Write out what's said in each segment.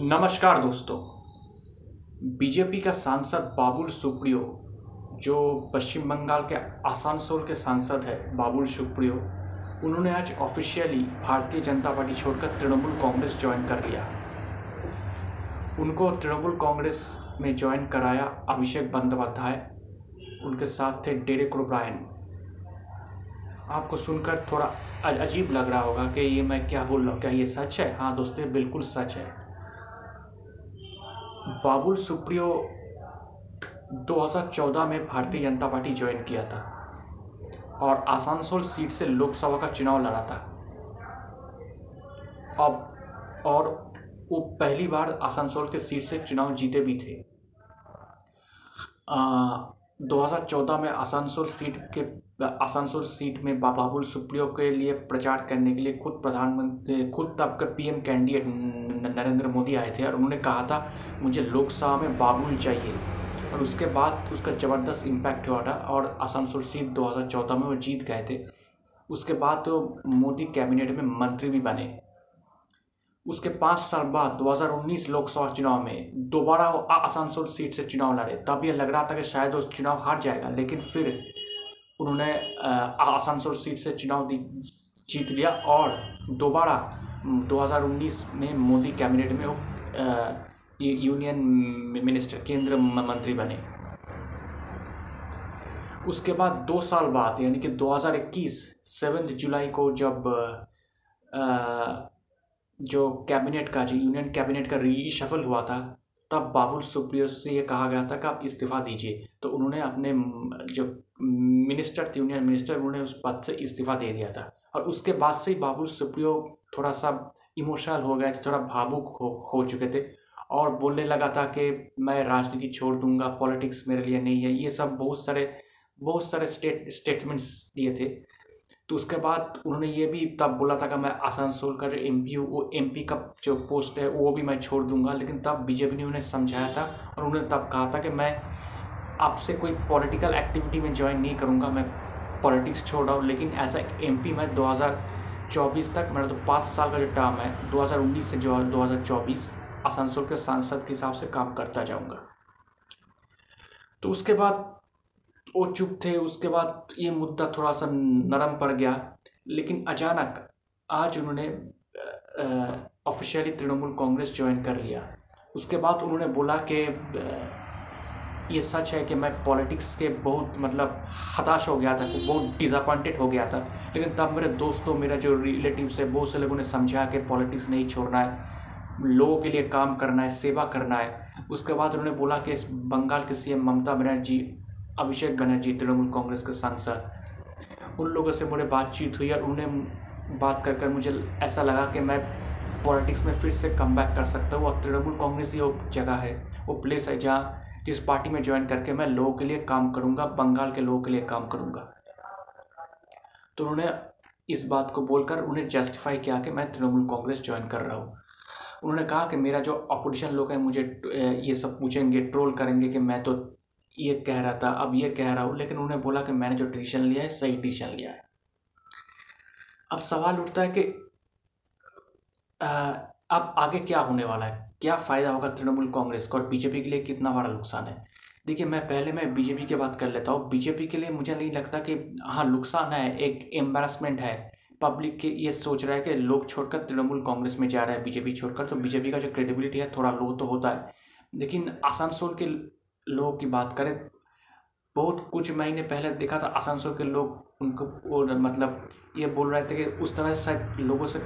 नमस्कार दोस्तों। बीजेपी का सांसद बाबुल सुप्रियो, जो पश्चिम बंगाल के आसानसोल के सांसद है बाबुल सुप्रियो, उन्होंने आज ऑफिशियली भारतीय जनता पार्टी छोड़कर तृणमूल कांग्रेस ज्वाइन कर लिया। उनको तृणमूल कांग्रेस में ज्वाइन कराया अभिषेक बंदोपाध्याय, उनके साथ थे डेरेक ओब्रायन। आपको सुनकर थोड़ा अजीब लग रहा होगा कि ये मैं क्या बोल रहा हूँ, क्या ये सच है? हाँ दोस्तों बिल्कुल सच है। बाबुल सुप्रियो 2014 में भारतीय जनता पार्टी ज्वाइन किया था और आसानसोल सीट से लोकसभा का चुनाव लड़ा था। अब और वो पहली बार आसानसोल के सीट से चुनाव जीते भी थे। आ, 2014 में आसनसोल सीट के, आसनसोल सीट में बाबुल सुप्रियो के लिए प्रचार करने के लिए खुद प्रधानमंत्री, खुद तब के पीएम कैंडिडेट नरेंद्र मोदी आए थे और उन्होंने कहा था, मुझे लोकसभा में बाबुल चाहिए। और उसके बाद उसका ज़बरदस्त इम्पैक्ट हुआ था और आसनसोल सीट 2014 में वो जीत गए थे। उसके बाद तो मोदी कैबिनेट में मंत्री भी बने। उसके पाँच साल बाद 2019 लोकसभा चुनाव में दोबारा वो आसानसोल सीट से चुनाव लड़े। तब ये लग रहा था कि शायद वो चुनाव हार जाएगा लेकिन फिर उन्होंने आसानसोल सीट से चुनाव जीत लिया और दोबारा 2019 में मोदी कैबिनेट में वो यूनियन मिनिस्टर केंद्र मंत्री बने। उसके बाद दो साल बाद यानी कि 2021 सेवन्थ जुलाई को जब आ, जो कैबिनेट का, जो यूनियन कैबिनेट का रीशफल हुआ था, तब बाबुल सुप्रियो से ये कहा गया था कि आप इस्तीफ़ा दीजिए। तो उन्होंने अपने जो मिनिस्टर थे यूनियन मिनिस्टर उन्होंने उस पद से इस्तीफ़ा दे दिया था। और उसके बाद से ही बाबुल सुप्रियो थोड़ा सा इमोशनल हो गए थे, थोड़ा भावुक हो हो चुके थे और बोलने लगा था कि मैं राजनीति छोड़ दूँगा, पॉलिटिक्स मेरे लिए नहीं है। ये सब बहुत सारे बहुत सारे स्टेट स्टेटमेंट्स दिए थे। तो उसके बाद उन्होंने ये भी तब बोला था कि मैं आसनसोल का जो एम पी वो एम पी का जो पोस्ट है, वो भी मैं छोड़ दूँगा। लेकिन तब बीजेपी ने उन्हें समझाया था और उन्होंने तब कहा था कि मैं आपसे कोई पॉलिटिकल एक्टिविटी में ज्वाइन नहीं करूँगा, मैं पॉलिटिक्स छोड़ रहा हूँ। लेकिन एज ए एम पी मैं दो चौबीस तक, मेरा तो पाँच साल का जो टर्म है 2019 से जो दो हज़ार चौबीस आसनसोल के सांसद के हिसाब से काम करता जाऊँगा। तो उसके बाद वो चुप थे, उसके बाद ये मुद्दा थोड़ा सा नरम पड़ गया। लेकिन अचानक आज उन्होंने ऑफिशियली तृणमूल कांग्रेस ज्वाइन कर लिया। उसके बाद उन्होंने बोला कि ये सच है कि मैं पॉलिटिक्स के बहुत मतलब हताश हो गया था, बहुत डिसअपॉइंटेड हो गया था। लेकिन तब मेरे दोस्तों, मेरा जो रिलेटिव्स है, बहुत से लोगों ने समझा कि पॉलिटिक्स नहीं छोड़ना है। लोगों के लिए काम करना है, सेवा करना है। उसके बाद उन्होंने बोला कि इस बंगाल के सीएम ममता बनर्जी अभिषेक बनर्जी, तृणमूल कांग्रेस के सांसद। उन लोगों से बड़े बातचीत हुई और उन्हें बात कर कर मुझे ऐसा लगा कि मैं पॉलिटिक्स में फिर से कम बैक कर सकता हूँ। और तृणमूल कांग्रेस ही वो जगह है, वो प्लेस है जहाँ जिस पार्टी में ज्वाइन करके मैं लोगों के लिए काम करूँगा, बंगाल के लोगों के लिए काम करूँगा। तो उन्होंने इस बात को बोलकर उन्हें जस्टिफाई किया कि मैं तृणमूल कांग्रेस ज्वाइन कर रहा हूँ। उन्होंने कहा कि मेरा जो अपोजिशन लोग हैं, मुझे ये सब पूछेंगे ट्रोल करेंगे कि मैं तो ये कह रहा था, अब ये कह रहा हूँ, लेकिन उन्होंने बोला कि मैंने जो डिसीज़न लिया है, सही डिसीज़न लिया है। अब सवाल उठता है कि अब आगे क्या होने वाला है? क्या फ़ायदा होगा तृणमूल कांग्रेस को और बीजेपी के लिए कितना बड़ा नुकसान है? देखिए, मैं पहले मैं बीजेपी की बात कर लेता हूँ। बीजेपी के लिए मुझे नहीं लगता कि हाँ नुकसान है, एक एम्बेरसमेंट है। पब्लिक के ये सोच रहा है कि लोग छोड़कर तृणमूल कांग्रेस में जा रहा है, बीजेपी छोड़कर तो बीजेपी का जो क्रेडिबिलिटी है, थोड़ा लो तो होता है। लेकिन आसानसोल के लोगों की बात करें, बहुत कुछ महीने पहले देखा था, आसनसोल के लोग उनको और मतलब ये बोल रहे थे कि उस तरह से शायद लोगों से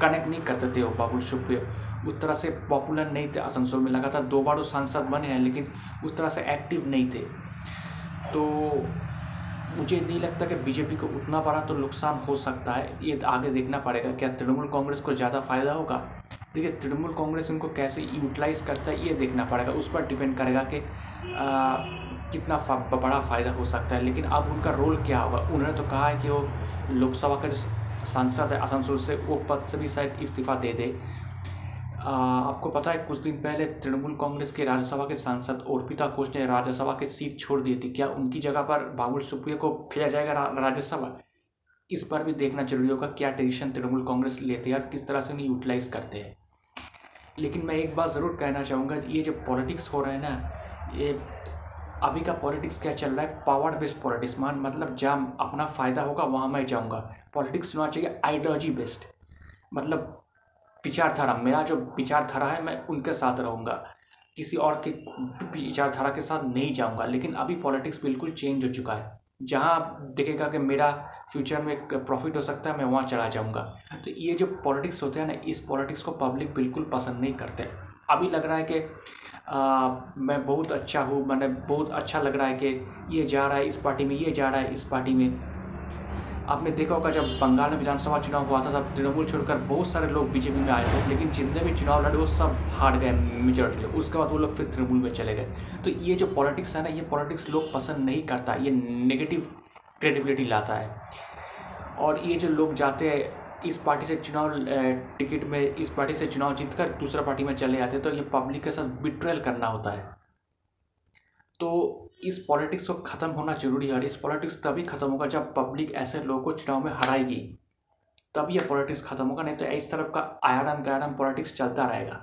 कनेक्ट नहीं करते थे वो बाबुल सुप्रियो। उस तरह से पॉपुलर नहीं थे, आसनसोल में लगा था दो बार वो सांसद बने हैं, लेकिन उस तरह से एक्टिव नहीं थे। तो मुझे नहीं लगता कि बीजेपी को उतना बड़ा तो नुकसान हो सकता है, ये आगे देखना पड़ेगा। क्या तृणमूल कांग्रेस को ज़्यादा फ़ायदा होगा? देखिए तृणमूल कांग्रेस इनको कैसे यूटिलाइज करता है ये देखना पड़ेगा। उस पर डिपेंड करेगा कि आ, कितना फा, बड़ा फ़ायदा हो सकता है। लेकिन अब उनका रोल क्या होगा? उन्होंने तो कहा है कि वो लोकसभा का जो सांसद है आसनसोल से वो पद से भी शायद इस्तीफ़ा दे दे। आ, आपको पता है कुछ दिन पहले तृणमूल कांग्रेस के राज्यसभा के सांसद अर्पिता घोष ने राज्यसभा की सीट छोड़ दी थी। क्या उनकी जगह पर बाबुल सुप्रियो को भेजा जाएगा राज्यसभा? इस पर भी देखना ज़रूरी होगा क्या डिसीज़न तृणमूल कांग्रेस लेते हैं और किस तरह से उन्हें यूटिलाइज करते हैं। लेकिन मैं एक बात ज़रूर कहना चाहूँगा, ये जो पॉलिटिक्स हो रहा है ना, ये अभी का पॉलिटिक्स क्या चल रहा है? पावर बेस्ड पॉलिटिक्स मान मतलब जहाँ अपना फ़ायदा होगा, वहाँ मैं जाऊँगा। पॉलिटिक्स होना चाहिए आइडियोलॉजी बेस्ड मतलब विचारधारा, मेरा जो विचारधारा है, मैं उनके साथ रहूँगा। किसी और के विचारधारा के साथ नहीं जाऊँगा, लेकिन अभी पॉलिटिक्स बिल्कुल चेंज हो चुका है। जहाँ देखेगा कि मेरा फ्यूचर में प्रॉफिट हो सकता है, मैं वहाँ चला जाऊँगा। तो ये जो पॉलिटिक्स होते हैं ना, इस पॉलिटिक्स को पब्लिक बिल्कुल पसंद नहीं करते। अभी लग रहा है कि मैं बहुत अच्छा हूँ, मैंने बहुत अच्छा लग रहा है कि ये जा रहा है इस पार्टी में, ये जा रहा है इस पार्टी में। आपने देखा होगा जब बंगाल में विधानसभा चुनाव हुआ था, तब तृणमूल छोड़कर बहुत सारे लोग बीजेपी में आए थे, लेकिन जितने भी चुनाव लड़े, वो सब हार गए मेजोरिटी लोग। उसके बाद वो लोग फिर तृणमूल में चले गए। तो ये जो पॉलिटिक्स है ना, ये पॉलिटिक्स लोग पसंद नहीं करता, ये नेगेटिव क्रेडिबिलिटी लाता है। और ये जो लोग जाते हैं, इस पार्टी से चुनाव टिकट में, इस पार्टी से चुनाव जीतकर दूसरा पार्टी में चले जाते हैं तो ये पब्लिक के साथ बिट्रेल करना होता है। तो इस पॉलिटिक्स को ख़त्म होना ज़रूरी है और इस पॉलिटिक्स तभी ख़त्म होगा जब पब्लिक ऐसे लोगों को चुनाव में हराएगी। तब यह पॉलिटिक्स ख़त्म होगा, नहीं तो इस तरफ़ का आयाडम गयाडम पॉलिटिक्स चलता रहेगा।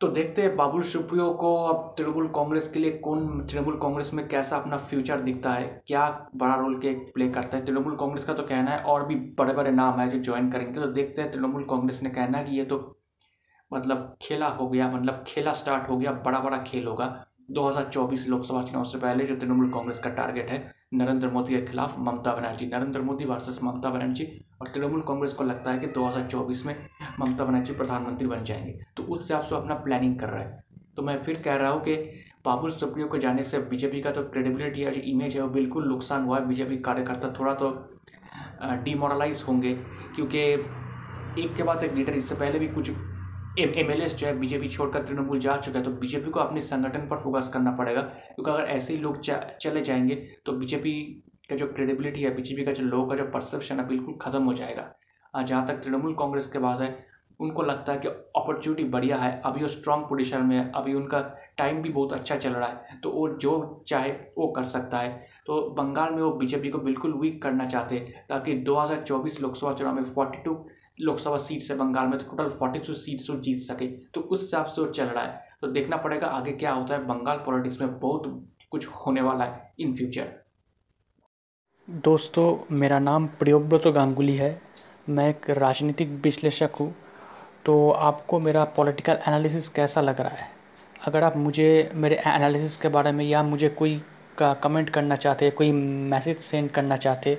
तो देखते हैं बाबुल सुप्रियो को अब तृणमूल कांग्रेस के लिए कौन, तृणमूल कांग्रेस में कैसा अपना फ्यूचर दिखता है, क्या बड़ा रोल के प्ले करता है? तृणमूल कांग्रेस का तो कहना है और भी बड़े बड़े नाम है जो ज्वाइन करेंगे। तो देखते हैं तृणमूल कांग्रेस ने कहना है कि ये तो मतलब खेला हो गया मतलब खेला स्टार्ट हो गया बड़ा बड़ा खेल होगा। 2024 लोकसभा चुनाव से पहले जो तृणमूल कांग्रेस का टारगेट है, नरेंद्र मोदी के खिलाफ ममता बनर्जी। नरेंद्र मोदी वर्सेस ममता बनर्जी और तृणमूल कांग्रेस को लगता है कि 2024 में ममता बनर्जी प्रधानमंत्री बन जाएँगे। तो उस हिसाब से अपना प्लानिंग कर रहा है। तो मैं फिर कह रहा हूँ कि बाबुल सुप्रियो को जाने से बीजेपी का तो क्रेडिबिलिटी या जो इमेज है वो बिल्कुल नुकसान हुआ है। बीजेपी कार्यकर्ता थोड़ा तो डिमोरलाइज होंगे, क्योंकि एक के बाद एक लीडर इससे पहले भी कुछ एम एम एल एस जो है बीजेपी छोड़कर तृणमूल जा चुका है तो बीजेपी को अपने संगठन पर फोकस करना पड़ेगा, क्योंकि अगर ऐसे ही लोग चले जाएँगे तो बीजेपी का जो क्रेडिबिलिटी है बीजेपी का जो लोगों का जो परसेप्शन है, बिल्कुल ख़त्म हो जाएगा। जहाँ तक तृणमूल कांग्रेस के बाद है, उनको लगता है कि अपॉर्चुनिटी बढ़िया है, अभी वो स्ट्रांग पोजिशन में है, अभी उनका टाइम भी बहुत अच्छा चल रहा है तो वो जो चाहे वो कर सकता है। तो बंगाल में वो बीजेपी को बिल्कुल वीक करना चाहते हैं, ताकि 2024 लोकसभा चुनाव में 42 लोकसभा सीट से बंगाल में तो टोटल फोर्टी टू सीट्स वो जीत सके। तो उस हिसाब से वो चल रहा है। तो देखना पड़ेगा आगे क्या होता है। बंगाल पॉलिटिक्स में बहुत कुछ होने वाला है इन फ्यूचर दोस्तों, मेरा नाम प्रियोव्रत गांगुली है। मैं एक राजनीतिक विश्लेषक हूँ। तो आपको मेरा पॉलिटिकल एनालिसिस कैसा लग रहा है? अगर आप मुझे, मेरे एनालिसिस के बारे में या मुझे कोई का कमेंट करना चाहते कोई मैसेज सेंड करना चाहते